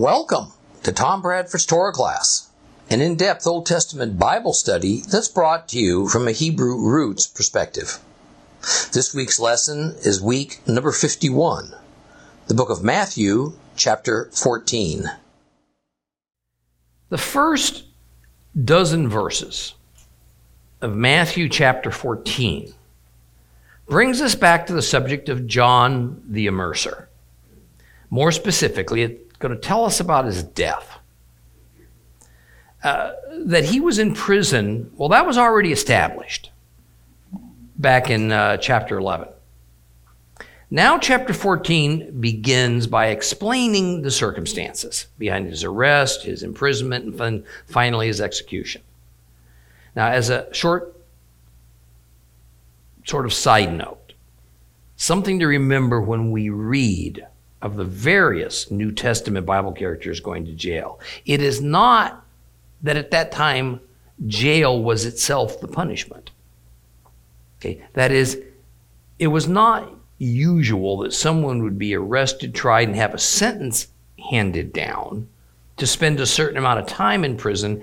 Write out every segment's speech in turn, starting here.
Welcome to Tom Bradford's Torah class, an in depth Old Testament Bible study that's brought to you from a Hebrew roots perspective. This week's lesson is week number 51, the book of Matthew, chapter 14. The first dozen verses of Matthew chapter 14 brings us back to the subject of John the Immerser. More specifically, going to tell us about his death. Uh, that he was in prison, well, that was already established back in uh, chapter 11. Now, chapter 14 begins by explaining the circumstances behind his arrest, his imprisonment, and then finally his execution. Now, as a short sort of side note, something to remember when we read of the various New Testament Bible characters going to jail. It is not that at that time jail was itself the punishment. Okay, that is, it was not usual that someone would be arrested, tried, and have a sentence handed down to spend a certain amount of time in prison,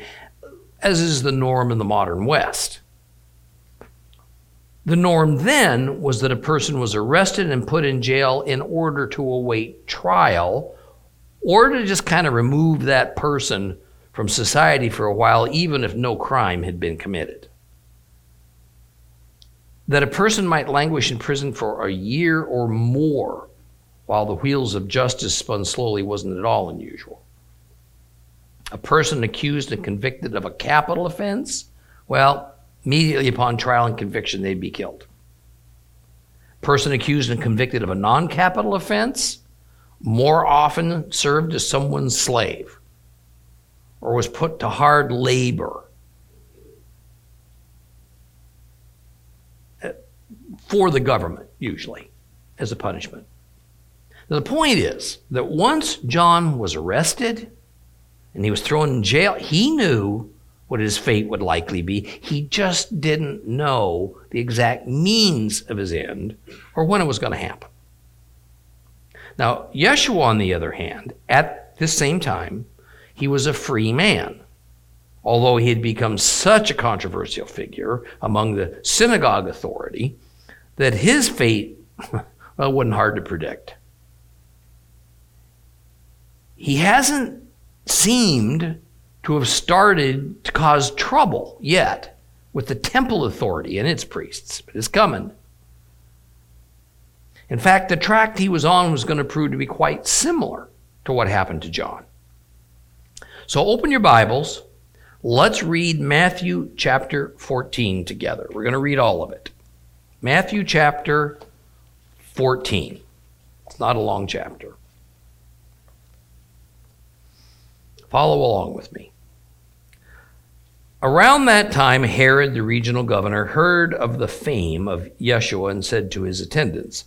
as is the norm in the modern West. The norm then was that a person was arrested and put in jail in order to await trial or to just kind of remove that person from society for a while, even if no crime had been committed. That a person might languish in prison for a year or more while the wheels of justice spun slowly wasn't at all unusual. A person accused and convicted of a capital offense, well, Immediately upon trial and conviction, they'd be killed. Person accused and convicted of a non capital offense more often served as someone's slave or was put to hard labor uh, for the government, usually, as a punishment. Now, the point is that once John was arrested and he was thrown in jail, he knew what his fate would likely be. He just didn't know the exact means of his end or when it was going to happen. Now, Yeshua, on the other hand, at this same time, he was a free man. Although he had become such a controversial figure among the synagogue authority that his fate, well, wasn't hard to predict. He hasn't seemed to have started to cause trouble yet with the temple authority and its priests, but it's coming. In fact, the tract he was on was going to prove to be quite similar to what happened to John. So open your Bibles. Let's read Matthew chapter 14 together. We're going to read all of it. Matthew chapter 14. It's not a long chapter. Follow along with me. Around that time, Herod, the regional governor, heard of the fame of Yeshua and said to his attendants,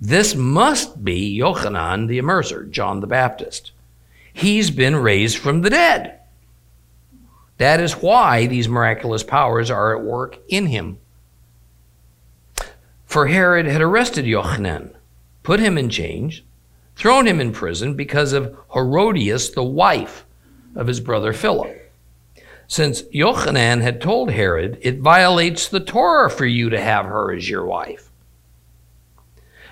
This must be Yochanan the Immerser, John the Baptist. He's been raised from the dead. That is why these miraculous powers are at work in him. For Herod had arrested Yochanan, put him in chains, thrown him in prison because of Herodias, the wife of his brother Philip since Yochanan had told Herod, it violates the Torah for you to have her as your wife.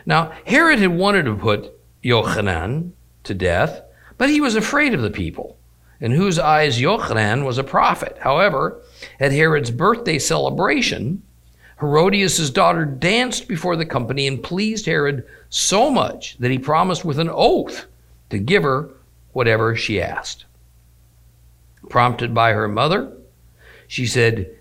Now, Herod had wanted to put Yochanan to death, but he was afraid of the people, in whose eyes Yochanan was a prophet. However, at Herod's birthday celebration, Herodias' daughter danced before the company and pleased Herod so much that he promised with an oath to give her whatever she asked. Prompted by her mother, she said,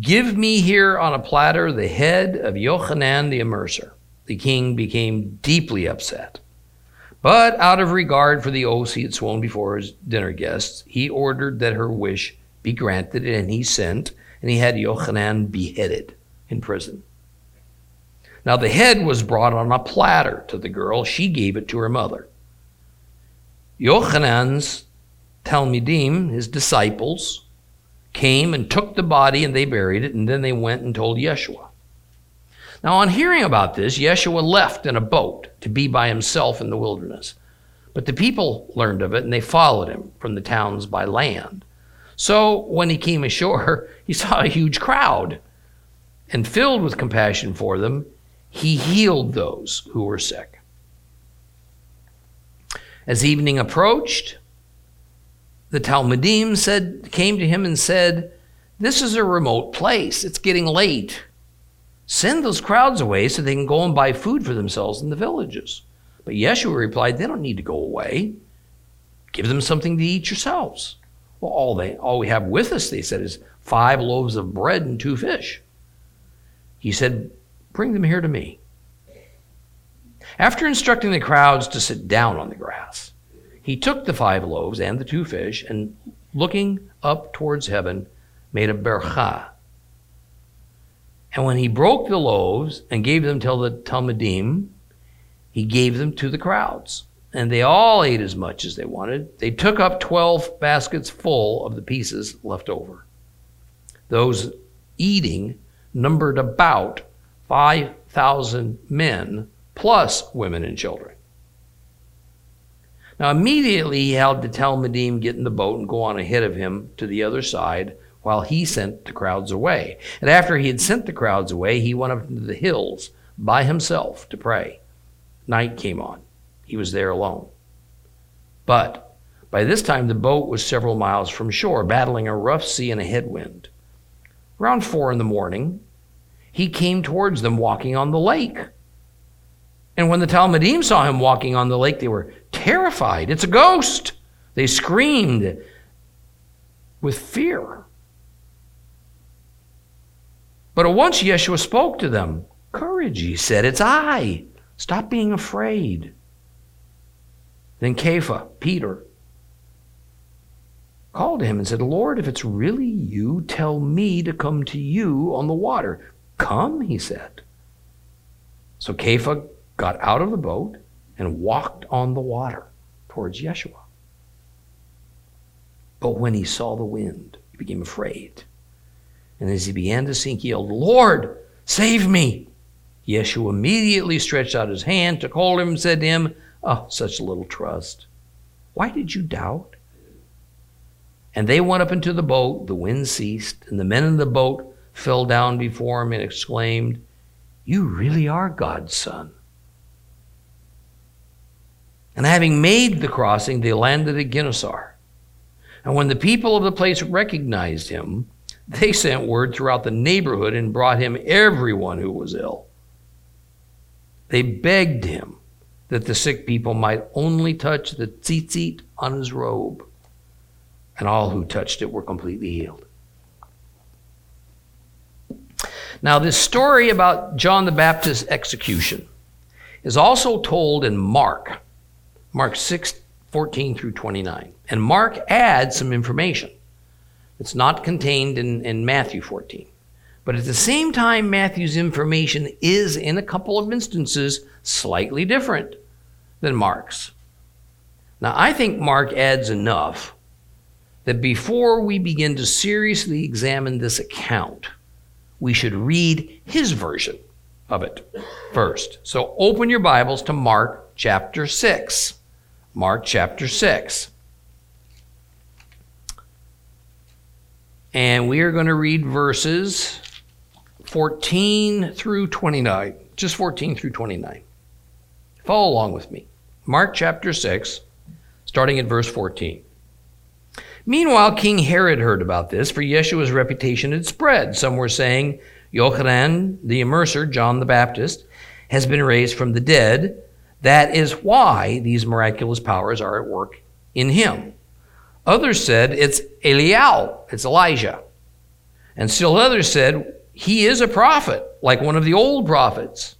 Give me here on a platter the head of Yochanan the Immerser. The king became deeply upset. But out of regard for the oaths he had sworn before his dinner guests, he ordered that her wish be granted, and he sent, and he had Yochanan beheaded in prison. Now the head was brought on a platter to the girl. She gave it to her mother. Yochanan's Talmidim, his disciples, came and took the body and they buried it, and then they went and told Yeshua. Now, on hearing about this, Yeshua left in a boat to be by himself in the wilderness. But the people learned of it and they followed him from the towns by land. So when he came ashore, he saw a huge crowd. And filled with compassion for them, he healed those who were sick. As evening approached, the Talmidim said, came to him and said, This is a remote place. It's getting late. Send those crowds away so they can go and buy food for themselves in the villages. But Yeshua replied, They don't need to go away. Give them something to eat yourselves. Well, all they all we have with us, they said, is five loaves of bread and two fish. He said, Bring them here to me. After instructing the crowds to sit down on the grass, he took the five loaves and the two fish, and looking up towards heaven, made a bracha. And when he broke the loaves and gave them to the Talmidim, he gave them to the crowds. And they all ate as much as they wanted. They took up 12 baskets full of the pieces left over. Those eating numbered about 5,000 men, plus women and children. Now, immediately he had the Talmidim get in the boat and go on ahead of him to the other side while he sent the crowds away. And after he had sent the crowds away, he went up into the hills by himself to pray. Night came on. He was there alone. But by this time, the boat was several miles from shore, battling a rough sea and a headwind. Around four in the morning, he came towards them walking on the lake. And when the Talmidim saw him walking on the lake, they were terrified. It's a ghost. They screamed with fear. But at once Yeshua spoke to them. Courage, he said, it's I. Stop being afraid. Then Kepha, Peter, called to him and said, Lord, if it's really you, tell me to come to you on the water. Come, he said. So Kepha got out of the boat and walked on the water towards Yeshua. But when he saw the wind, he became afraid. And as he began to sink, he yelled, Lord, save me. Yeshua immediately stretched out his hand, took hold of him, and said to him, Oh, such little trust. Why did you doubt? And they went up into the boat, the wind ceased, and the men in the boat fell down before him and exclaimed, You really are God's son. And having made the crossing, they landed at Gennesaret. And when the people of the place recognized him, they sent word throughout the neighborhood and brought him everyone who was ill. They begged him that the sick people might only touch the tzitzit on his robe, and all who touched it were completely healed. Now, this story about John the Baptist's execution is also told in Mark, Mark 6, 14 through 29. And Mark adds some information. It's not contained in, in Matthew 14. But at the same time, Matthew's information is, in a couple of instances, slightly different than Mark's. Now, I think Mark adds enough that before we begin to seriously examine this account, we should read his version of it first. So open your Bibles to Mark chapter 6. Mark chapter 6. And we are going to read verses 14 through 29. Just 14 through 29. Follow along with me. Mark chapter 6, starting at verse 14. Meanwhile, King Herod heard about this, for Yeshua's reputation had spread. Some were saying, Yochanan, the immerser, John the Baptist, has been raised from the dead. That is why these miraculous powers are at work in him. Others said, it's Eliyahu, it's Elijah. And still others said, he is a prophet, like one of the old prophets.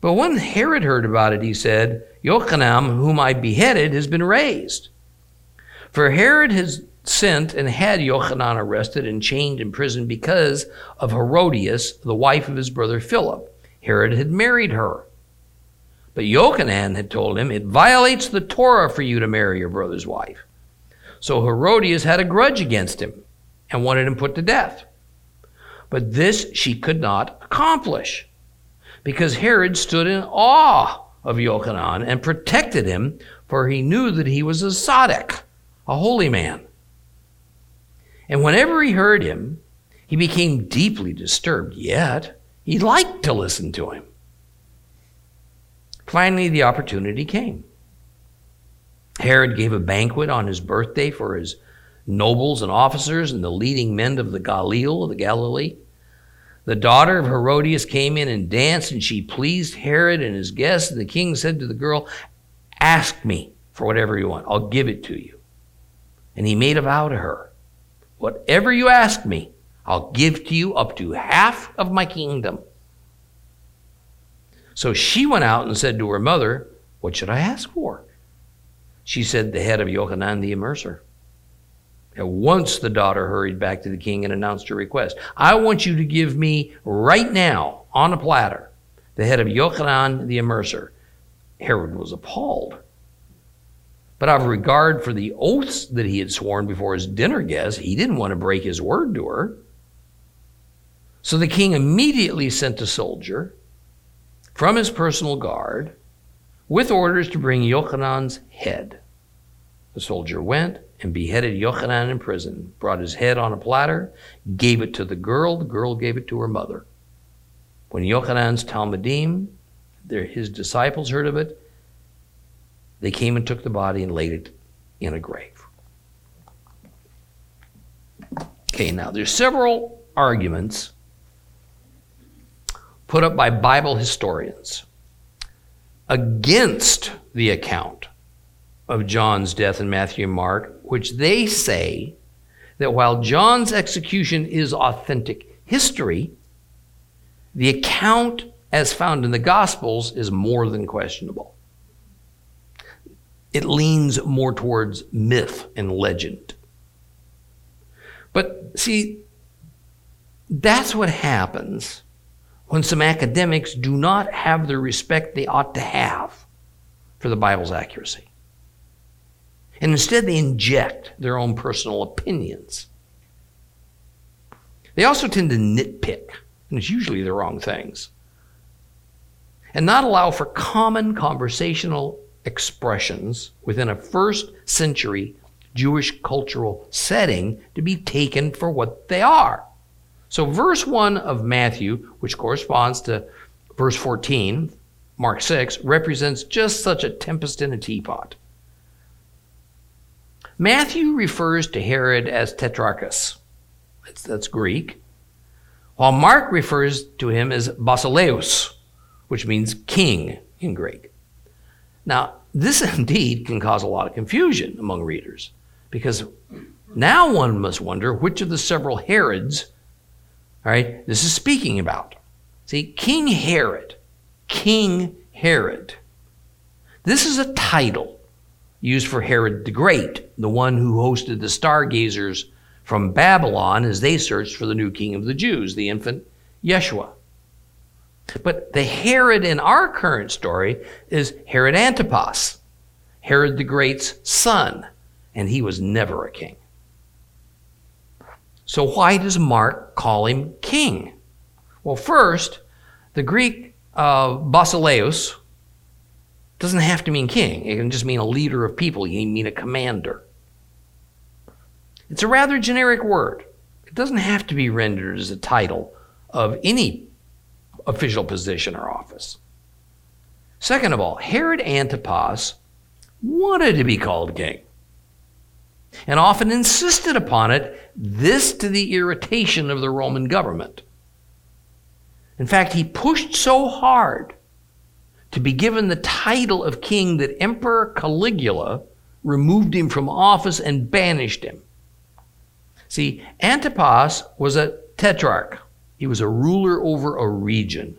But when Herod heard about it, he said, Yochanan, whom I beheaded, has been raised. For Herod has sent and had Yochanan arrested and chained in prison because of Herodias, the wife of his brother Philip. Herod had married her. But Yochanan had told him, It violates the Torah for you to marry your brother's wife. So Herodias had a grudge against him and wanted him put to death. But this she could not accomplish because Herod stood in awe of Yochanan and protected him for he knew that he was a Tzaddik, a holy man. And whenever he heard him, he became deeply disturbed, yet he liked to listen to him. Finally, the opportunity came. Herod gave a banquet on his birthday for his nobles and officers and the leading men of the Galilee, the Galilee. The daughter of Herodias came in and danced, and she pleased Herod and his guests. And the king said to the girl, Ask me for whatever you want, I'll give it to you. And he made a vow to her Whatever you ask me, I'll give to you up to half of my kingdom. So she went out and said to her mother, What should I ask for? She said, The head of Yochanan the Immerser. At once the daughter hurried back to the king and announced her request. I want you to give me right now, on a platter, the head of Yochanan the Immerser. Herod was appalled. But out of regard for the oaths that he had sworn before his dinner guests, he didn't want to break his word to her. So the king immediately sent a soldier from his personal guard with orders to bring Yochanan's head. The soldier went and beheaded Yochanan in prison, brought his head on a platter, gave it to the girl, the girl gave it to her mother. When Yochanan's Talmidim, his disciples, heard of it, they came and took the body and laid it in a grave. Okay, now there's several arguments put up by Bible historians against the account of John's death in Matthew and Mark, which they say that while John's execution is authentic history, the account as found in the Gospels is more than questionable it leans more towards myth and legend. But see, that's what happens when some academics do not have the respect they ought to have for the Bible's accuracy. And instead, they inject their own personal opinions. They also tend to nitpick, and it's usually the wrong things, and not allow for common conversational expressions within a first century Jewish cultural setting to be taken for what they are. So, verse 1 of Matthew, which corresponds to verse 14, Mark 6, represents just such a tempest in a teapot. Matthew refers to Herod as Tetrarchus. That's, that's Greek. While Mark refers to him as Basileus, which means king in Greek. Now, this indeed can cause a lot of confusion among readers because now one must wonder which of the several Herods, all right, this is speaking about. See, King Herod, King Herod, this is a title used for Herod the Great, the one who hosted the stargazers from Babylon as they searched for the new king of the Jews, the infant Yeshua. But the Herod in our current story is Herod Antipas, Herod the Great's son, and he was never a king. So why does Mark call him king? Well, first, the Greek uh, basileus doesn't have to mean king. It can just mean a leader of people. You can mean a commander. It's a rather generic word. It doesn't have to be rendered as a title of any official position or office. Second of all, Herod Antipas wanted to be called king and often insisted upon it, this to the irritation of the Roman government. In fact, he pushed so hard to be given the title of king that Emperor Caligula removed him from office and banished him. See, Antipas was a tetrarch, he was a ruler over a region.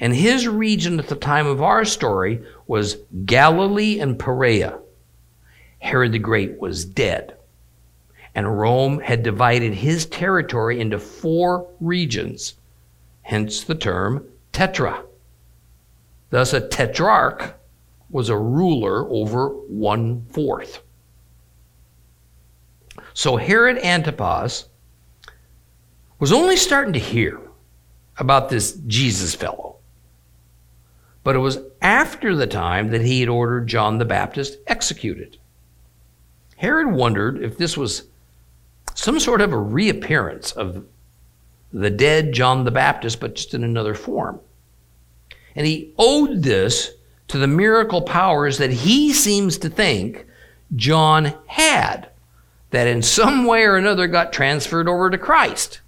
And his region at the time of our story was Galilee and Perea. Herod the Great was dead. And Rome had divided his territory into four regions, hence the term tetra. Thus, a tetrarch was a ruler over one fourth. So Herod Antipas was only starting to hear about this Jesus fellow. but it was after the time that he had ordered John the Baptist executed. Herod wondered if this was some sort of a reappearance of the dead John the Baptist, but just in another form. And he owed this to the miracle powers that he seems to think John had, that in some way or another got transferred over to Christ.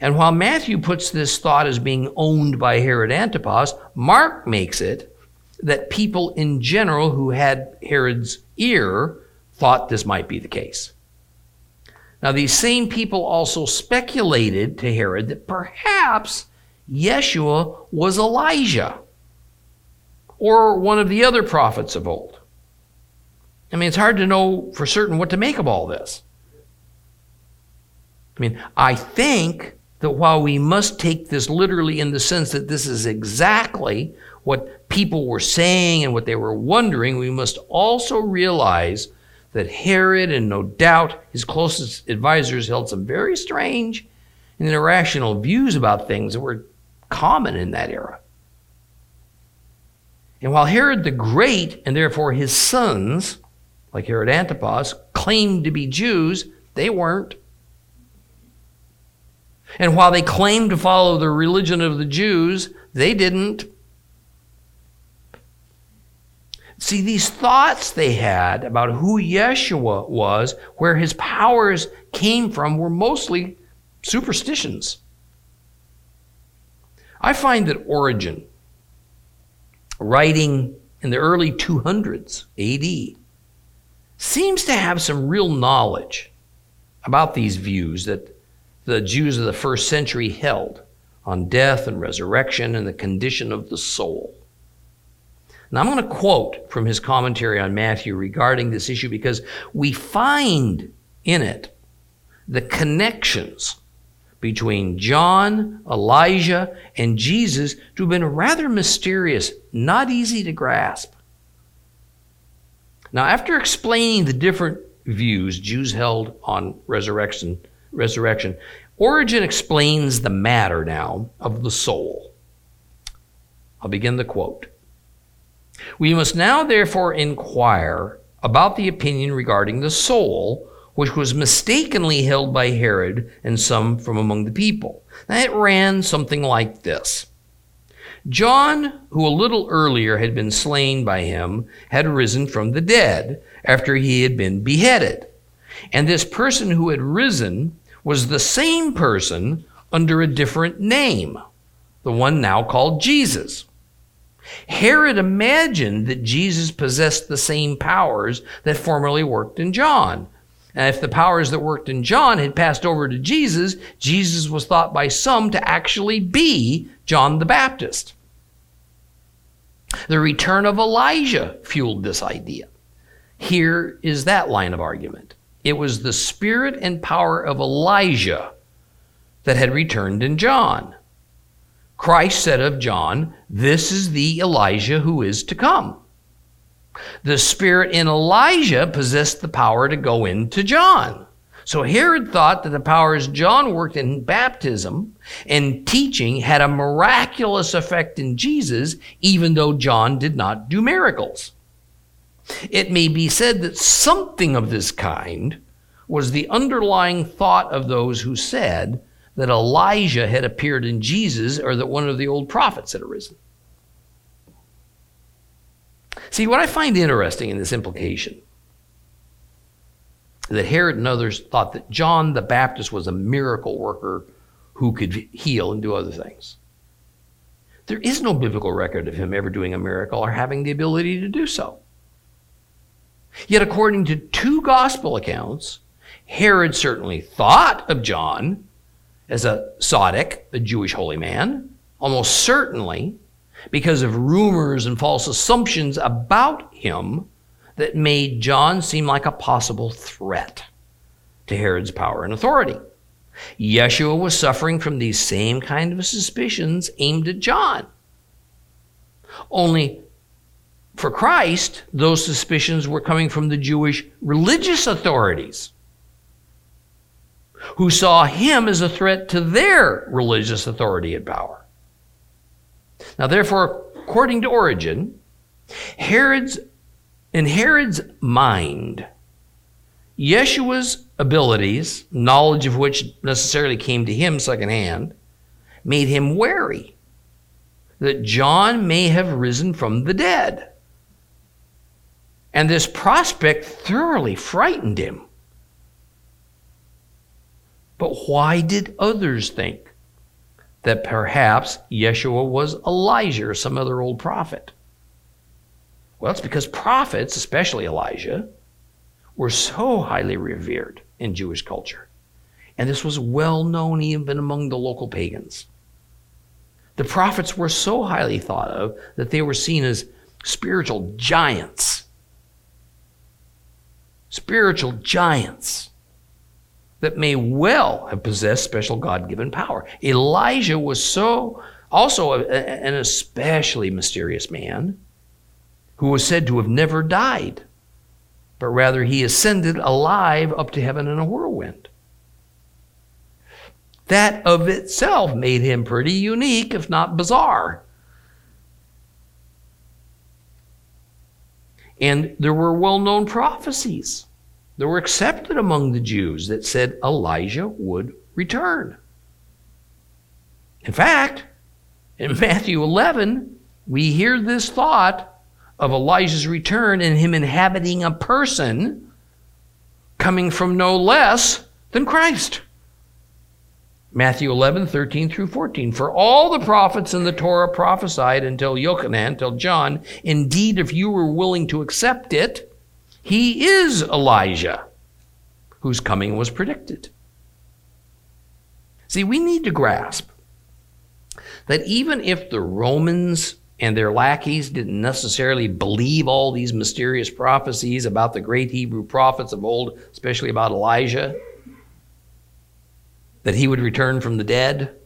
And while Matthew puts this thought as being owned by Herod Antipas, Mark makes it that people in general who had Herod's ear thought this might be the case. Now, these same people also speculated to Herod that perhaps Yeshua was Elijah or one of the other prophets of old. I mean, it's hard to know for certain what to make of all this. I mean, I think that while we must take this literally in the sense that this is exactly what people were saying and what they were wondering, we must also realize that Herod and no doubt his closest advisors held some very strange and irrational views about things that were common in that era. And while Herod the Great, and therefore his sons, like Herod Antipas, claimed to be Jews, they weren't. And while they claimed to follow the religion of the Jews, they didn't. See, these thoughts they had about who Yeshua was, where his powers came from, were mostly superstitions. I find that Origen, writing in the early 200s AD, seems to have some real knowledge about these views that the Jews of the first century held on death and resurrection and the condition of the soul. Now, I'm going to quote from his commentary on Matthew regarding this issue because we find in it the connections between John, Elijah, and Jesus to have been rather mysterious, not easy to grasp. Now, after explaining the different views Jews held on resurrection, resurrection, Origen explains the matter now of the soul. I'll begin the quote. We must now therefore inquire about the opinion regarding the soul which was mistakenly held by Herod and some from among the people. Now it ran something like this. John, who a little earlier had been slain by him, had risen from the dead after he had been beheaded. And this person who had risen was the same person under a different name, the one now called Jesus. Herod imagined that Jesus possessed the same powers that formerly worked in John, and if the powers that worked in John had passed over to Jesus, Jesus was thought by some to actually be John the Baptist. The return of Elijah fueled this idea. Here is that line of argument. It was the spirit and power of Elijah that had returned in John. Christ said of John, This is the Elijah who is to come. The spirit in Elijah possessed the power to go into John. So Herod thought that the powers John worked in baptism and teaching had a miraculous effect in Jesus, even though John did not do miracles. It may be said that something of this kind was the underlying thought of those who said that Elijah had appeared in Jesus or that one of the old prophets had arisen. See, what I find interesting in this implication that Herod and others thought that John the Baptist was a miracle worker who could heal and do other things. There is no biblical record of him ever doing a miracle or having the ability to do so. Yet, according to two gospel accounts, Herod certainly thought of John as a Tzaddik, a Jewish holy man, almost certainly because of rumors and false assumptions about him that made John seem like a possible threat to Herod's power and authority. Yeshua was suffering from these same kind of suspicions aimed at John. Only for Christ, those suspicions were coming from the Jewish religious authorities who saw him as a threat to their religious authority and power. Now, therefore, according to Origen, Herod's in Herod's mind, Yeshua's abilities, knowledge of which necessarily came to him secondhand, made him wary that John may have risen from the dead. And this prospect thoroughly frightened him. But why did others think that perhaps Yeshua was Elijah or some other old prophet? Well, it's because prophets, especially Elijah, were so highly revered in Jewish culture. And this was well known even among the local pagans. The prophets were so highly thought of that they were seen as spiritual giants. Spiritual giants that may well have possessed special God given power. Elijah was so, also a, an especially mysterious man who was said to have never died, but rather he ascended alive up to heaven in a whirlwind. That of itself made him pretty unique, if not bizarre. And there were well known prophecies that were accepted among the Jews that said Elijah would return. In fact, in Matthew 11, we hear this thought of Elijah's return and him inhabiting a person coming from no less than Christ. Matthew 11, 13 through 14. For all the prophets in the Torah prophesied until Yochanan, until John. Indeed, if you were willing to accept it, he is Elijah, whose coming was predicted. See, we need to grasp that even if the Romans and their lackeys didn't necessarily believe all these mysterious prophecies about the great Hebrew prophets of old, especially about Elijah, that he would return from the dead.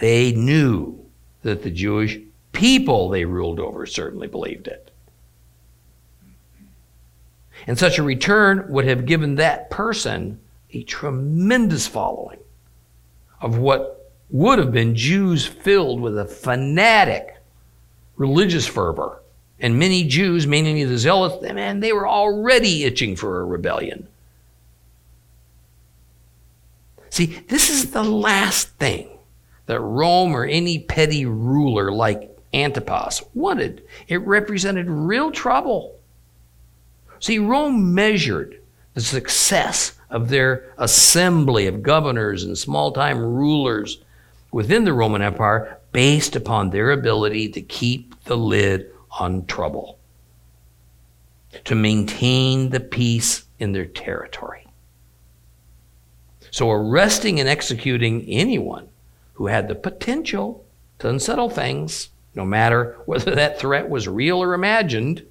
They knew that the Jewish people they ruled over certainly believed it. And such a return would have given that person a tremendous following of what would have been Jews filled with a fanatic religious fervor. And many Jews, mainly the zealots, man, they were already itching for a rebellion. See, this is the last thing that Rome or any petty ruler like Antipas wanted. It represented real trouble. See, Rome measured the success of their assembly of governors and small time rulers within the Roman Empire based upon their ability to keep the lid on trouble, to maintain the peace in their territory. So arresting and executing anyone who had the potential to unsettle things, no matter whether that threat was real or imagined,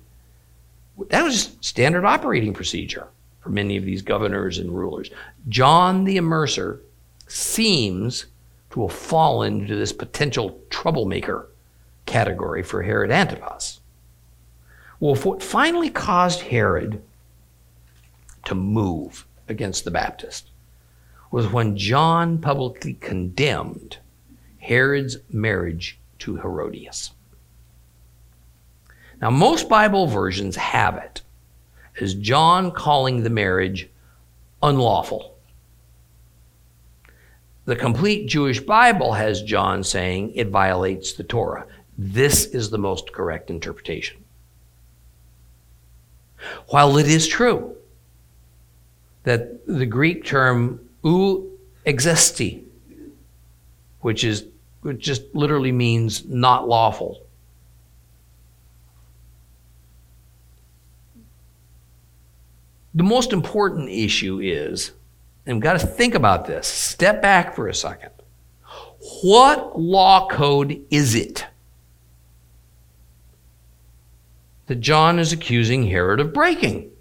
that was standard operating procedure for many of these governors and rulers. John the Immerser seems to have fallen into this potential troublemaker category for Herod Antipas. Well, what finally caused Herod to move against the Baptist was when John publicly condemned Herod's marriage to Herodias. Now, most Bible versions have it as John calling the marriage unlawful. The complete Jewish Bible has John saying it violates the Torah. This is the most correct interpretation. While it is true that the Greek term ou existi, which is which just literally means not lawful. The most important issue is, and we've got to think about this, step back for a second. What law code is it that John is accusing Herod of breaking?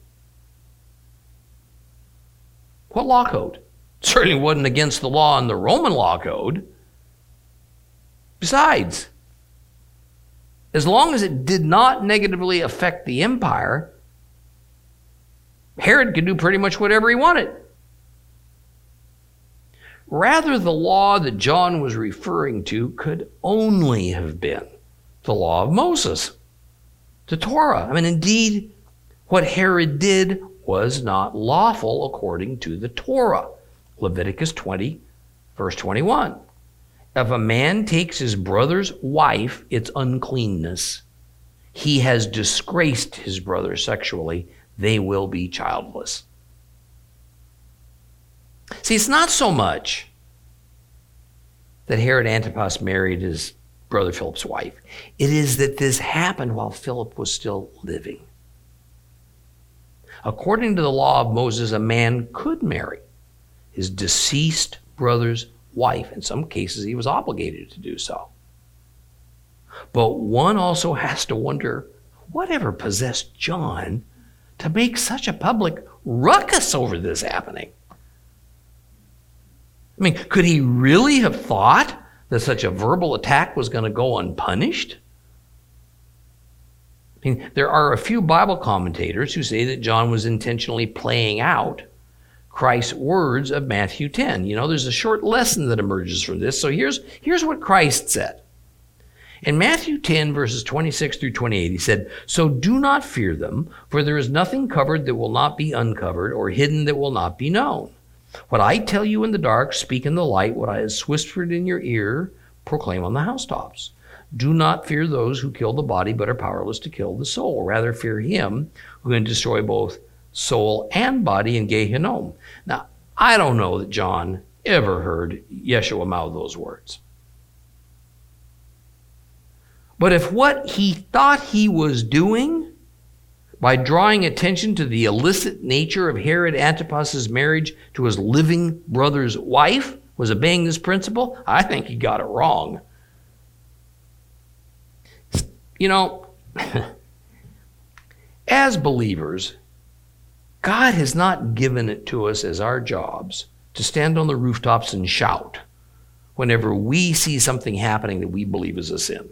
What law code? certainly wasn't against the law in the Roman law code. Besides, as long as it did not negatively affect the empire, Herod could do pretty much whatever he wanted. Rather, the law that John was referring to could only have been the law of Moses, the Torah. I mean, indeed, what Herod did was not lawful according to the Torah. Leviticus 20, verse 21. If a man takes his brother's wife, it's uncleanness. He has disgraced his brother sexually. They will be childless. See, it's not so much that Herod Antipas married his brother Philip's wife, it is that this happened while Philip was still living. According to the law of Moses, a man could marry his deceased brother's wife. In some cases, he was obligated to do so. But one also has to wonder whatever possessed John to make such a public ruckus over this happening? I mean, could he really have thought that such a verbal attack was going to go unpunished? I mean, there are a few Bible commentators who say that John was intentionally playing out Christ's words of Matthew 10. You know, there's a short lesson that emerges from this. So here's, here's what Christ said. In Matthew 10, verses 26 through 28, he said, So do not fear them, for there is nothing covered that will not be uncovered, or hidden that will not be known. What I tell you in the dark, speak in the light. What I have whispered in your ear, proclaim on the housetops. Do not fear those who kill the body, but are powerless to kill the soul. Rather, fear him who can destroy both soul and body in Gehinnom. Now, I don't know that John ever heard Yeshua mouth those words. But if what he thought he was doing by drawing attention to the illicit nature of Herod Antipas's marriage to his living brother's wife was obeying this principle, I think he got it wrong. You know, as believers, God has not given it to us as our jobs to stand on the rooftops and shout whenever we see something happening that we believe is a sin.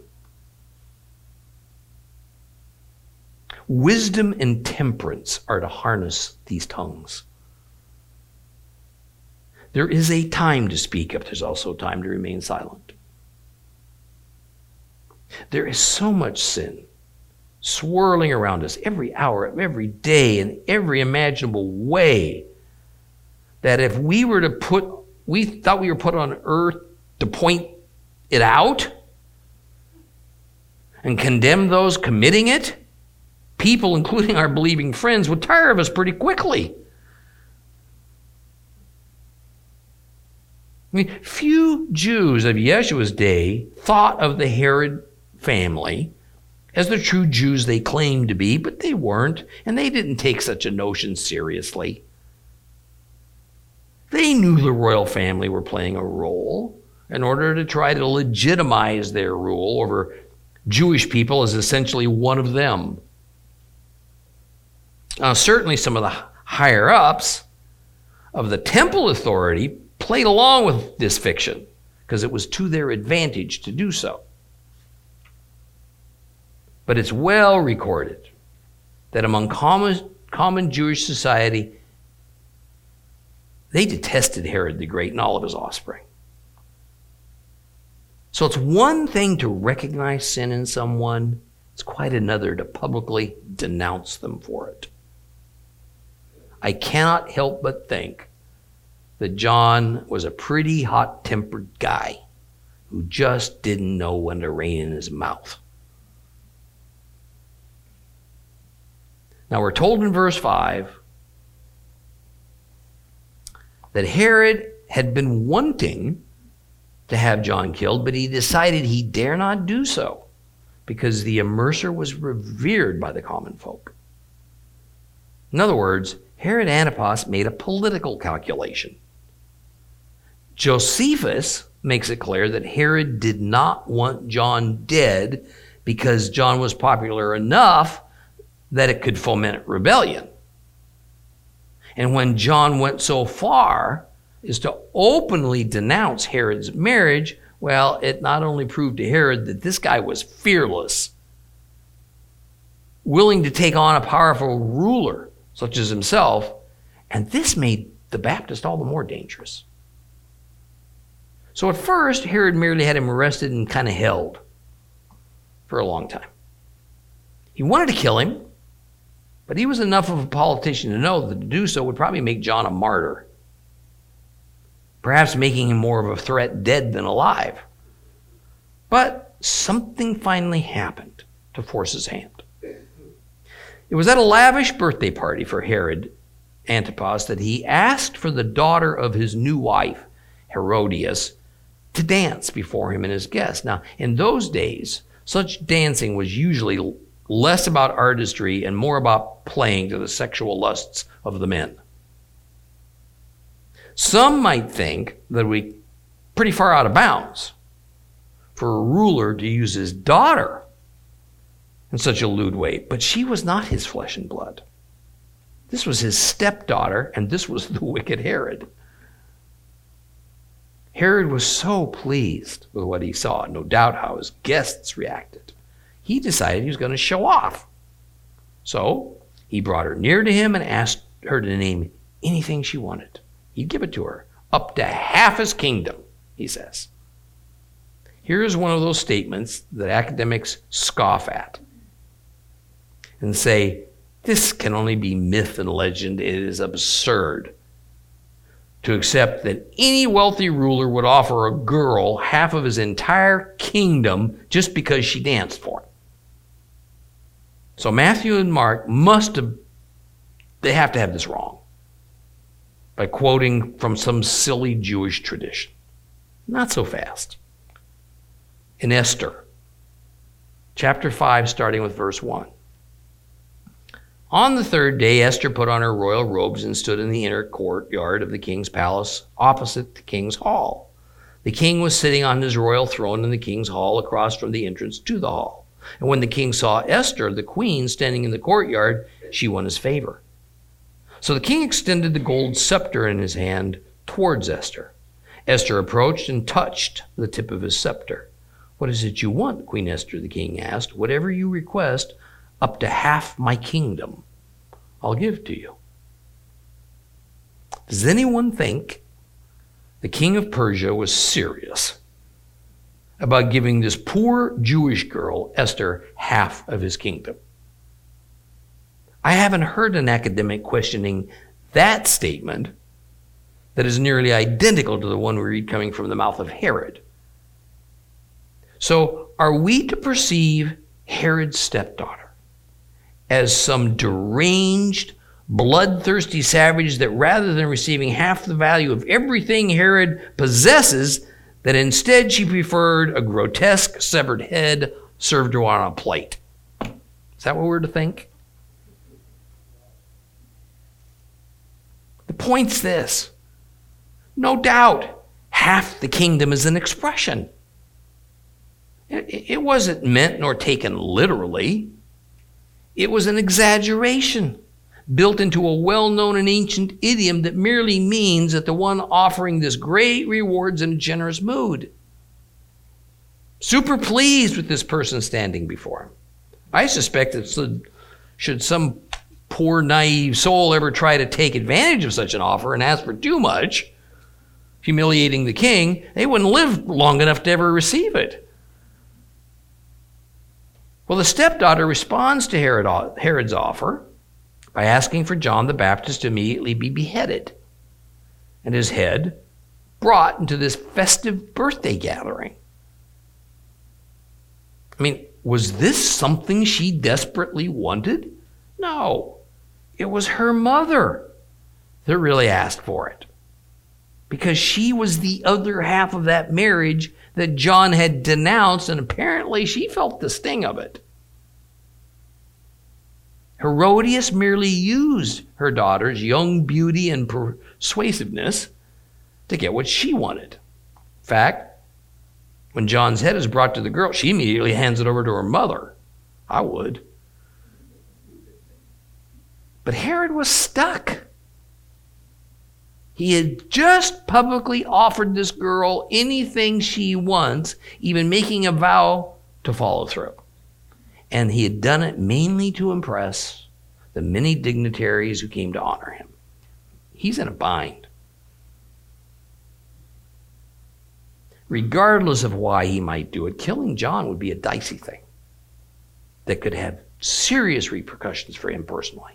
Wisdom and temperance are to harness these tongues. There is a time to speak up, there's also a time to remain silent. There is so much sin swirling around us every hour, every day, in every imaginable way that if we were to put, we thought we were put on earth to point it out and condemn those committing it, people, including our believing friends, would tire of us pretty quickly. I mean, few Jews of Yeshua's day thought of the Herod family as the true Jews they claimed to be, but they weren't, and they didn't take such a notion seriously. They knew the royal family were playing a role in order to try to legitimize their rule over Jewish people as essentially one of them. Now, certainly some of the higher ups of the temple authority played along with this fiction because it was to their advantage to do so. But it's well recorded that among common, common Jewish society, they detested Herod the Great and all of his offspring. So it's one thing to recognize sin in someone, it's quite another to publicly denounce them for it. I cannot help but think that John was a pretty hot tempered guy who just didn't know when to rein in his mouth. Now we're told in verse 5 that Herod had been wanting to have John killed, but he decided he dare not do so because the immerser was revered by the common folk. In other words, Herod Antipas made a political calculation. Josephus makes it clear that Herod did not want John dead because John was popular enough that it could foment rebellion. And when John went so far as to openly denounce Herod's marriage, well, it not only proved to Herod that this guy was fearless, willing to take on a powerful ruler, such as himself, and this made the Baptist all the more dangerous. So at first, Herod merely had him arrested and kind of held for a long time. He wanted to kill him, but he was enough of a politician to know that to do so would probably make John a martyr, perhaps making him more of a threat dead than alive. But something finally happened to force his hand. It was at a lavish birthday party for Herod Antipas that he asked for the daughter of his new wife, Herodias, to dance before him and his guests. Now, in those days, such dancing was usually less about artistry and more about playing to the sexual lusts of the men. Some might think that we pretty far out of bounds for a ruler to use his daughter in such a lewd way, but she was not his flesh and blood. This was his stepdaughter, and this was the wicked Herod. Herod was so pleased with what he saw, no doubt how his guests reacted. He decided he was going to show off. So he brought her near to him and asked her to name anything she wanted. He'd give it to her, up to half his kingdom, he says. Here is one of those statements that academics scoff at and say, this can only be myth and legend. It is absurd to accept that any wealthy ruler would offer a girl half of his entire kingdom just because she danced for him. So Matthew and Mark must have, they have to have this wrong by quoting from some silly Jewish tradition. Not so fast. In Esther, chapter 5, starting with verse 1. On the third day, Esther put on her royal robes and stood in the inner courtyard of the king's palace opposite the king's hall. The king was sitting on his royal throne in the king's hall across from the entrance to the hall. And when the king saw Esther, the queen, standing in the courtyard, she won his favor. So the king extended the gold scepter in his hand towards Esther. Esther approached and touched the tip of his scepter. What is it you want, Queen Esther? the king asked. Whatever you request, up to half my kingdom I'll give to you. Does anyone think the king of Persia was serious about giving this poor Jewish girl, Esther, half of his kingdom? I haven't heard an academic questioning that statement that is nearly identical to the one we read coming from the mouth of Herod. So, are we to perceive Herod's stepdaughter as some deranged, bloodthirsty savage that rather than receiving half the value of everything Herod possesses, that instead she preferred a grotesque severed head served her on a plate. Is that what we're to think? The point's this no doubt, half the kingdom is an expression. It wasn't meant nor taken literally. It was an exaggeration built into a well known and ancient idiom that merely means that the one offering this great reward's in a generous mood. Super pleased with this person standing before him. I suspect that should some poor naive soul ever try to take advantage of such an offer and ask for too much, humiliating the king, they wouldn't live long enough to ever receive it. Well, the stepdaughter responds to Herod, Herod's offer by asking for John the Baptist to immediately be beheaded and his head brought into this festive birthday gathering. I mean, was this something she desperately wanted? No. It was her mother that really asked for it. Because she was the other half of that marriage that John had denounced, and apparently she felt the sting of it. Herodias merely used her daughter's young beauty and persuasiveness to get what she wanted. In fact, when John's head is brought to the girl, she immediately hands it over to her mother. I would. But Herod was stuck. He had just publicly offered this girl anything she wants, even making a vow to follow through. And he had done it mainly to impress the many dignitaries who came to honor him. He's in a bind. regardless of why he might do it, killing John would be a dicey thing that could have serious repercussions for him personally.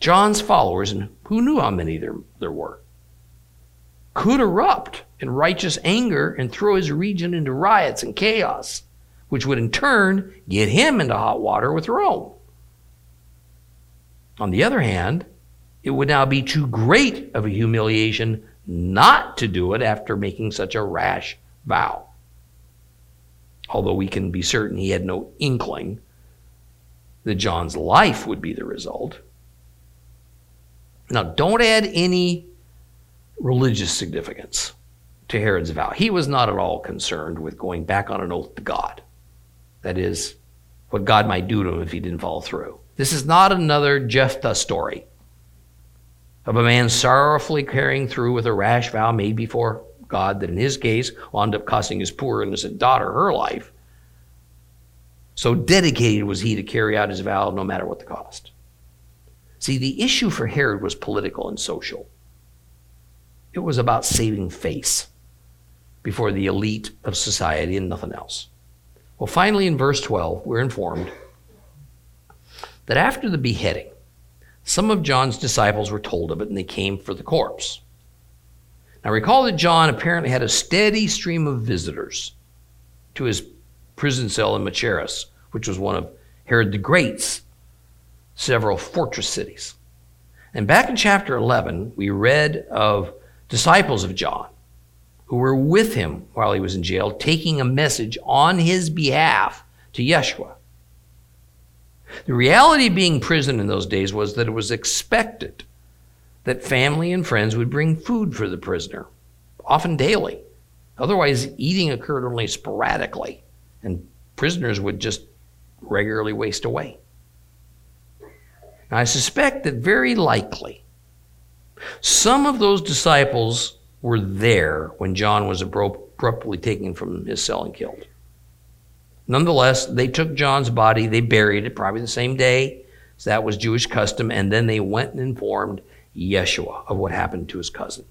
John's followers, and who knew how many there, there were, could erupt in righteous anger and throw his region into riots and chaos, which would in turn get him into hot water with Rome. On the other hand, it would now be too great of a humiliation not to do it after making such a rash vow. Although we can be certain he had no inkling that John's life would be the result. Now, don't add any religious significance to Herod's vow. He was not at all concerned with going back on an oath to God. That is, what God might do to him if he didn't follow through. This is not another Jephthah story of a man sorrowfully carrying through with a rash vow made before God that in his case wound up costing his poor innocent daughter her life. So dedicated was he to carry out his vow no matter what the cost. See, the issue for Herod was political and social. It was about saving face before the elite of society and nothing else. Well, finally, in verse 12, we're informed that after the beheading, some of John's disciples were told of it and they came for the corpse. Now, recall that John apparently had a steady stream of visitors to his prison cell in Machaerus, which was one of Herod the Great's several fortress cities. And back in chapter 11, we read of disciples of John who were with him while he was in jail, taking a message on his behalf to Yeshua. The reality of being prison in those days was that it was expected that family and friends would bring food for the prisoner, often daily. Otherwise, eating occurred only sporadically, and prisoners would just regularly waste away. Now, I suspect that very likely some of those disciples were there when John was abruptly taken from his cell and killed. Nonetheless, they took John's body, they buried it probably the same day. So that was Jewish custom, and then they went and informed Yeshua of what happened to his cousin.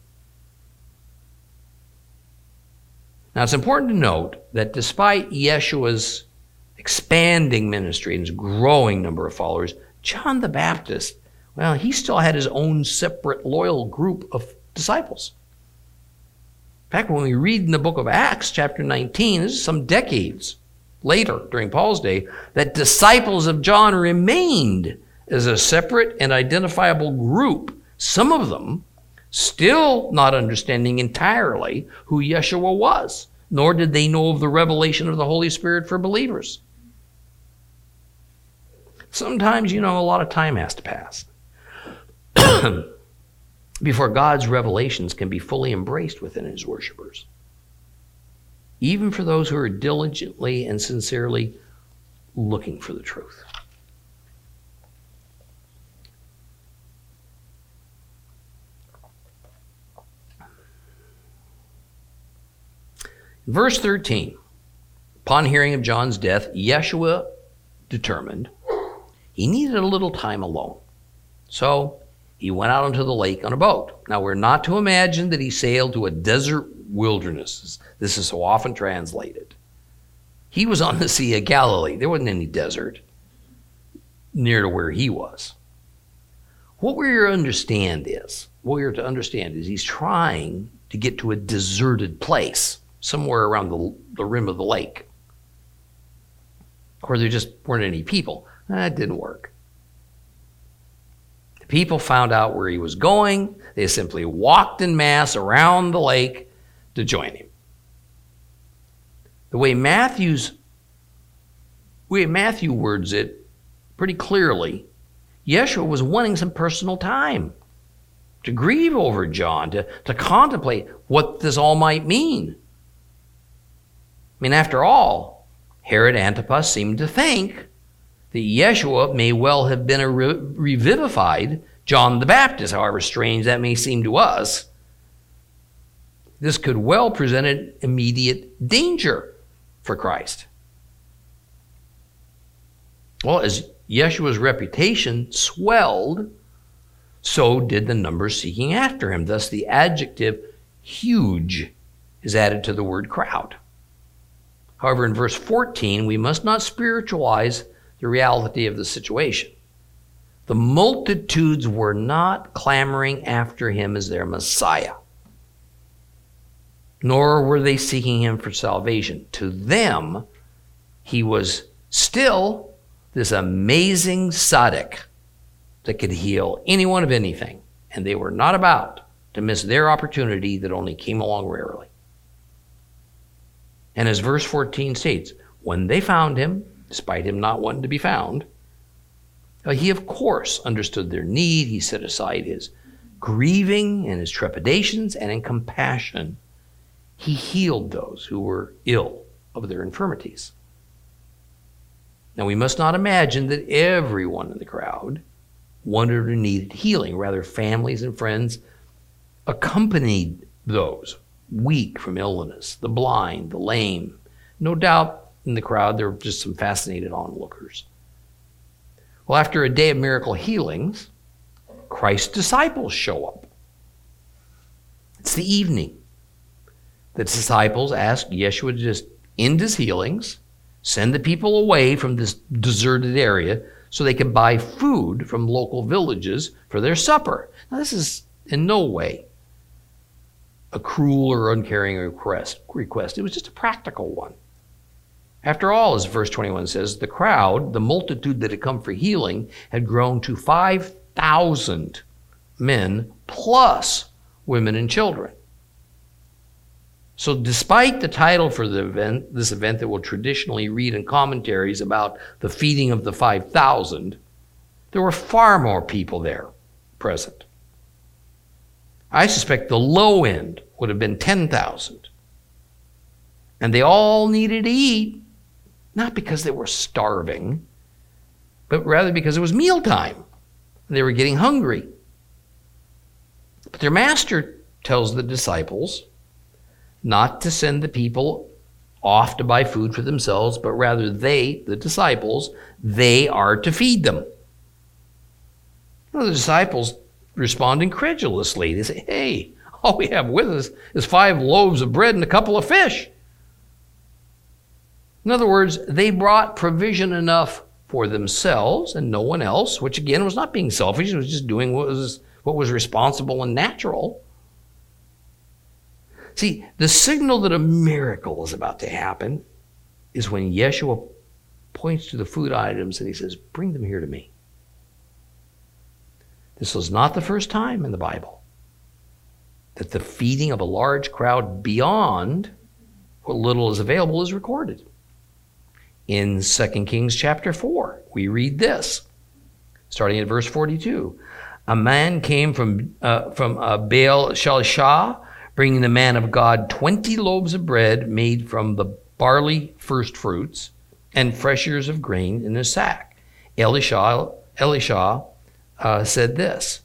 Now, it's important to note that despite Yeshua's expanding ministry and his growing number of followers, John the Baptist, well, he still had his own separate loyal group of disciples. In fact, when we read in the book of Acts, chapter 19, this is some decades later during Paul's day, that disciples of John remained as a separate and identifiable group, some of them still not understanding entirely who Yeshua was, nor did they know of the revelation of the Holy Spirit for believers. Sometimes, you know, a lot of time has to pass before God's revelations can be fully embraced within his worshipers even for those who are diligently and sincerely looking for the truth. Verse 13 Upon hearing of John's death, Yeshua determined he needed a little time alone. So he went out onto the lake on a boat. Now, we're not to imagine that he sailed to a desert wilderness. This is so often translated. He was on the Sea of Galilee. There wasn't any desert near to where he was. What we're to understand is, what we're to understand is he's trying to get to a deserted place somewhere around the, the rim of the lake. Or there just weren't any people. That didn't work. The people found out where he was going. They simply walked in mass around the lake to join him. The way Matthew's way Matthew words it pretty clearly, Yeshua was wanting some personal time to grieve over John, to, to contemplate what this all might mean. I mean, after all, Herod Antipas seemed to think that Yeshua may well have been a re- revivified John the Baptist, however strange that may seem to us this could well present an immediate danger for Christ. Well, as Yeshua's reputation swelled, so did the numbers seeking after him. Thus, the adjective huge is added to the word crowd. However, in verse 14, we must not spiritualize the reality of the situation. The multitudes were not clamoring after him as their Messiah, nor were they seeking him for salvation. To them, he was still this amazing tzaddik that could heal anyone of anything, and they were not about to miss their opportunity that only came along rarely. And as verse 14 states, when they found him, despite him not wanting to be found, uh, he of course understood their need. He set aside his grieving and his trepidations, and in compassion, he healed those who were ill of their infirmities. Now, we must not imagine that everyone in the crowd wanted or needed healing. Rather, families and friends accompanied those weak from illness, the blind, the lame. No doubt in the crowd there were just some fascinated onlookers. Well, after a day of miracle healings, Christ's disciples show up. It's the evening. The disciples ask Yeshua to just end his healings, send the people away from this deserted area so they can buy food from local villages for their supper. Now, this is in no way a cruel or uncaring request. request. It was just a practical one. After all, as verse 21 says, the crowd, the multitude that had come for healing, had grown to 5,000 men plus women and children. So, despite the title for the event, this event that we'll traditionally read in commentaries about the feeding of the 5,000, there were far more people there present. I suspect the low end would have been 10,000. And they all needed to eat, not because they were starving, but rather because it was mealtime. They were getting hungry. But their master tells the disciples not to send the people off to buy food for themselves, but rather they, the disciples, they are to feed them. Well, the disciples respond incredulously. They say, Hey, all we have with us is five loaves of bread and a couple of fish. In other words, they brought provision enough for themselves and no one else, which again was not being selfish, it was just doing what was, what was responsible and natural. See, the signal that a miracle is about to happen is when Yeshua points to the food items and he says, Bring them here to me. This was not the first time in the Bible that the feeding of a large crowd beyond what little is available is recorded. In 2 Kings chapter 4, we read this, starting at verse 42. A man came from, uh, from uh, Baal Shalishah, bringing the man of God 20 loaves of bread made from the barley first fruits and fresh ears of grain in a sack. Elisha, Elisha uh, said this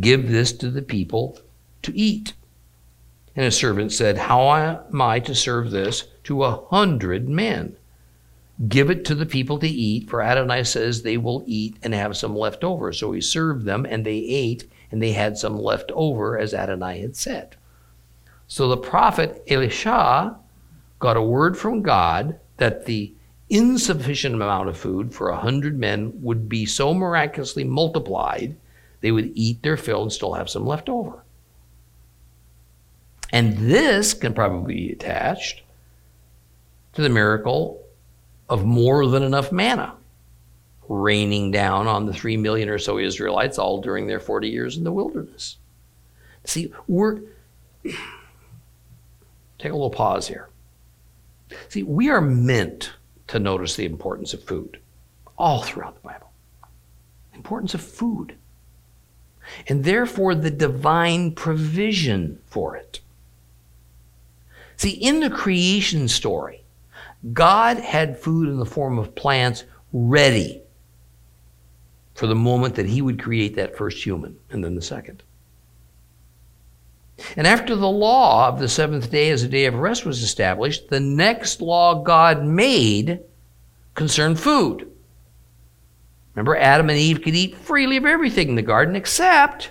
Give this to the people to eat. And his servant said, How am I to serve this to a hundred men? Give it to the people to eat, for Adonai says they will eat and have some left over. So he served them, and they ate, and they had some left over, as Adonai had said. So the prophet Elisha got a word from God that the insufficient amount of food for a hundred men would be so miraculously multiplied, they would eat their fill and still have some left over. And this can probably be attached to the miracle of more than enough manna raining down on the three million or so Israelites all during their 40 years in the wilderness. See, we're. Take a little pause here. See, we are meant to notice the importance of food all throughout the Bible. Importance of food. And therefore, the divine provision for it. See, in the creation story, God had food in the form of plants ready for the moment that He would create that first human and then the second. And after the law of the seventh day as a day of rest was established, the next law God made concerned food. Remember, Adam and Eve could eat freely of everything in the garden except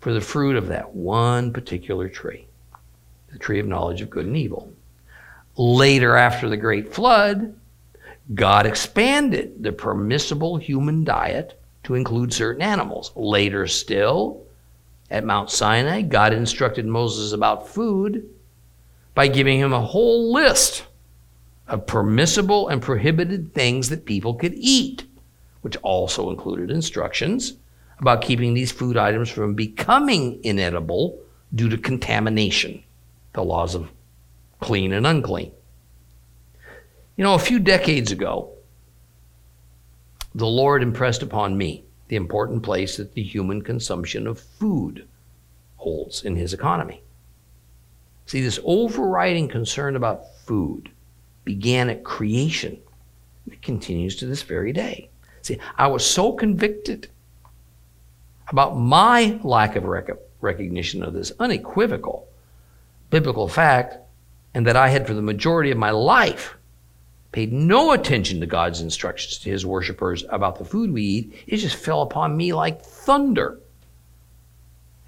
for the fruit of that one particular tree. the tree of knowledge of good and evil. Later, after the great flood, God expanded the permissible human diet to include certain animals. Later still, at Mount Sinai, God instructed Moses about food by giving him a whole list of permissible and prohibited things that people could eat, which also included instructions about keeping these food items from becoming inedible due to contamination, the laws of clean and unclean. You know, a few decades ago, the Lord impressed upon me the important place that the human consumption of food holds in his economy. See, this overriding concern about food began at creation. It continues to this very day. See, I was so convicted about my lack of rec- recognition of this unequivocal biblical fact, and that I had, for the majority of my life, paid no attention to God's instructions to his worshippers about the food we eat, it just fell upon me like thunder.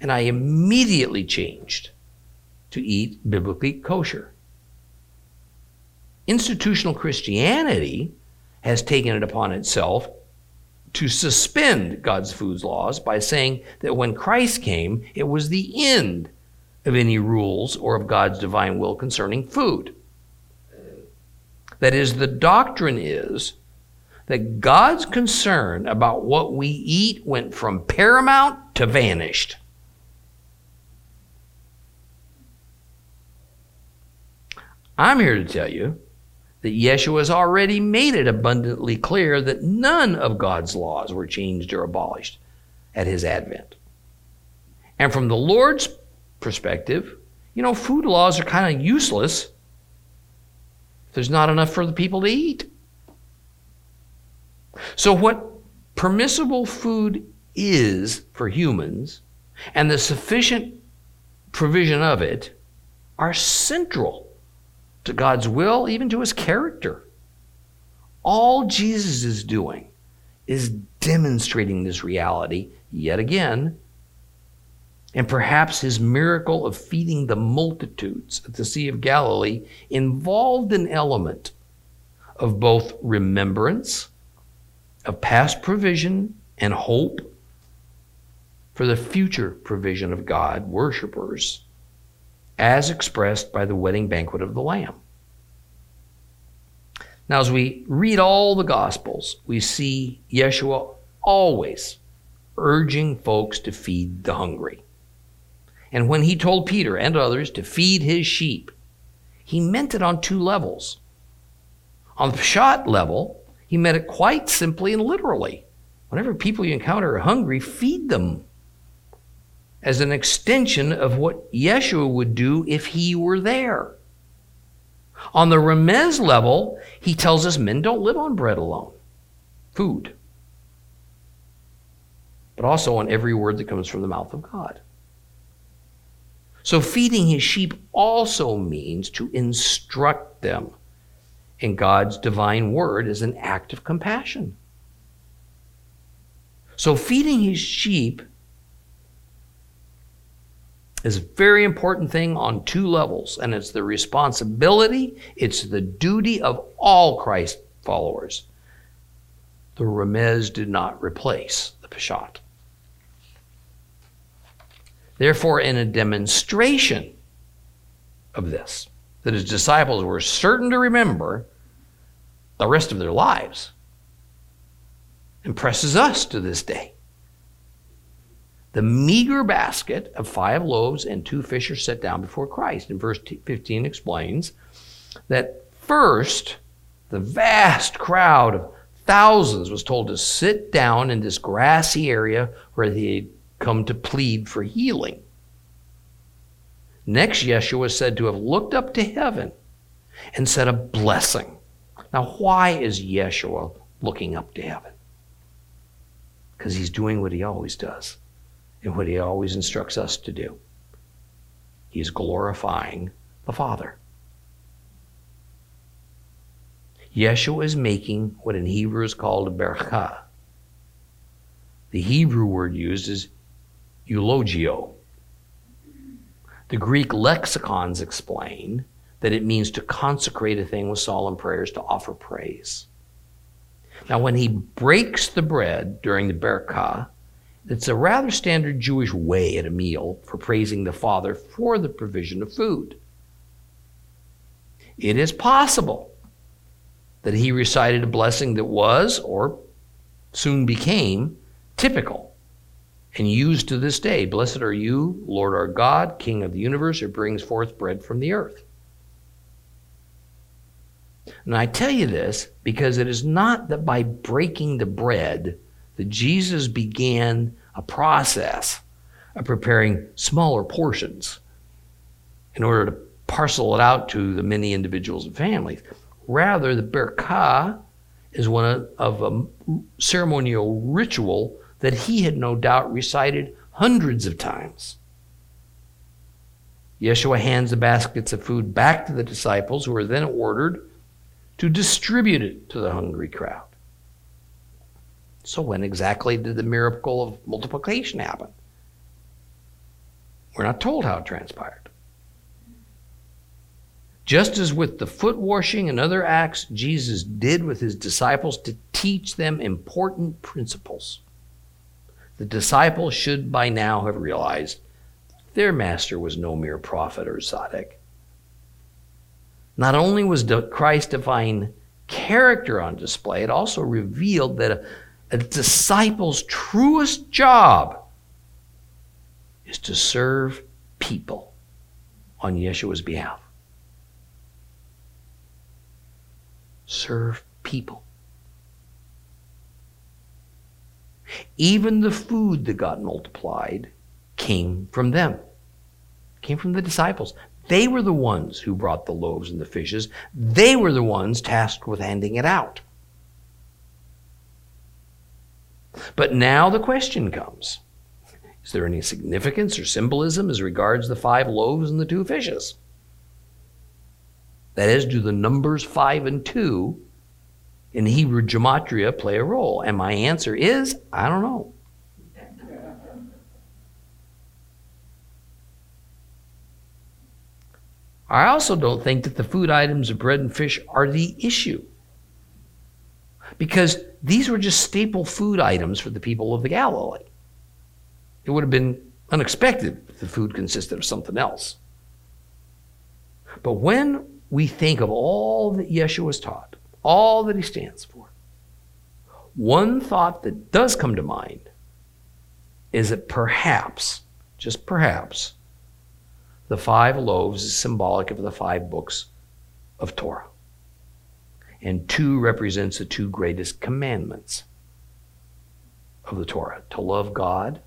And I immediately changed to eat biblically kosher. Institutional Christianity has taken it upon itself to suspend God's food laws by saying that when Christ came, it was the end of any rules or of God's divine will concerning food. That is, the doctrine is that God's concern about what we eat went from paramount to vanished. I'm here to tell you that Yeshua has already made it abundantly clear that none of God's laws were changed or abolished at his advent. And from the Lord's perspective, you know, food laws are kind of useless if there's not enough for the people to eat. So, what permissible food is for humans and the sufficient provision of it are central to God's will, even to his character. All Jesus is doing is demonstrating this reality yet again and perhaps his miracle of feeding the multitudes at the Sea of Galilee involved an element of both remembrance, of past provision, and hope for the future provision of God, worshippers, as expressed by the wedding banquet of the Lamb. Now, as we read all the Gospels, we see Yeshua always urging folks to feed the hungry. And when he told Peter and others to feed his sheep, he meant it on two levels. On the Pshat level, he meant it quite simply and literally. Whenever people you encounter are hungry, feed them as an extension of what Yeshua would do if he were there. On the Remez level, he tells us men don't live on bread alone, food, but also on every word that comes from the mouth of God. So feeding his sheep also means to instruct them in God's divine word as an act of compassion. So feeding his sheep is a very important thing on two levels, and it's the responsibility, it's the duty of all Christ followers. The Remez did not replace the Peshat. Therefore, in a demonstration of this, that his disciples were certain to remember the rest of their lives, impresses us to this day. The meager basket of five loaves and two fish are set down before Christ. And verse 15 explains that first, the vast crowd of thousands was told to sit down in this grassy area where they come to plead for healing. Next, Yeshua is said to have looked up to heaven and said a blessing. Now, why is Yeshua looking up to heaven? Because he's doing what he always does and what he always instructs us to do. He's glorifying the Father. Yeshua is making what in Hebrew is called a berachah. The Hebrew word used is eulogio. The Greek lexicons explain that it means to consecrate a thing with solemn prayers to offer praise. Now, when he breaks the bread during the bracha, it's a rather standard Jewish way at a meal for praising the Father for the provision of food. It is possible that he recited a blessing that was, or soon became, typical and used to this day. Blessed are you, Lord our God, King of the universe, who brings forth bread from the earth. And I tell you this because it is not that by breaking the bread that Jesus began a process of preparing smaller portions in order to parcel it out to the many individuals and families. Rather, the bracha is one of a ceremonial ritual that he had no doubt recited hundreds of times. Yeshua hands the baskets of food back to the disciples, who are then ordered to distribute it to the hungry crowd. So, when exactly did the miracle of multiplication happen? We're not told how it transpired. Just as with the foot washing and other acts Jesus did with his disciples to teach them important principles, the disciples should by now have realized their master was no mere prophet or tzaddik. Not only was Christ's divine character on display, it also revealed that a, a disciple's truest job is to serve people on Yeshua's behalf. serve people. Even the food that got multiplied came from them, came from the disciples. They were the ones who brought the loaves and the fishes. They were the ones tasked with handing it out. But now the question comes Is there any significance or symbolism as regards the five loaves and the two fishes? That is, do the numbers 5 and 2 in Hebrew gematria play a role? And my answer is I don't know. I also don't think that the food items of bread and fish are the issue. Because these were just staple food items for the people of the Galilee. It would have been unexpected if the food consisted of something else. But when we think of all that Yeshua has taught, all that he stands for, one thought that does come to mind is that perhaps, just perhaps, the five loaves is symbolic of the five books of Torah. And two represents the two greatest commandments of the Torah to love God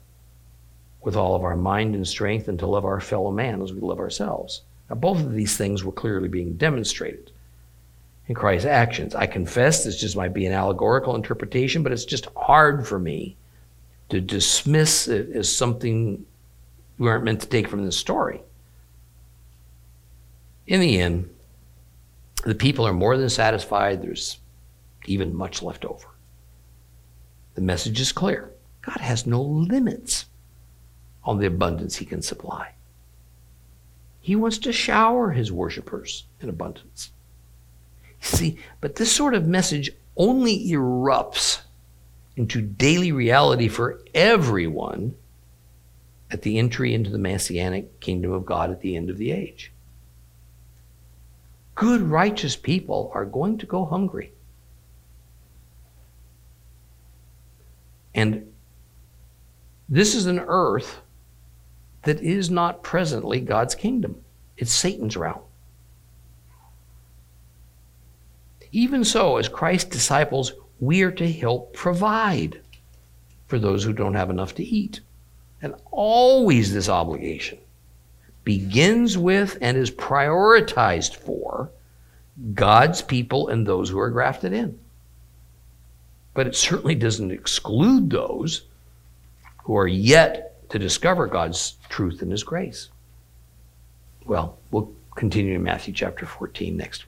with all of our mind and strength and to love our fellow man as we love ourselves. Now, both of these things were clearly being demonstrated in Christ's actions. I confess this just might be an allegorical interpretation, but it's just hard for me to dismiss it as something we aren't meant to take from this story. In the end, the people are more than satisfied. There's even much left over. The message is clear God has no limits on the abundance he can supply. He wants to shower his worshipers in abundance. See, but this sort of message only erupts into daily reality for everyone at the entry into the messianic kingdom of God at the end of the age. Good, righteous people are going to go hungry. And this is an earth that is not presently God's kingdom, it's Satan's realm. Even so, as Christ's disciples, we are to help provide for those who don't have enough to eat. And always this obligation begins with and is prioritized for God's people and those who are grafted in. But it certainly doesn't exclude those who are yet to discover God's truth and His grace. Well, we'll continue in Matthew chapter 14 next week.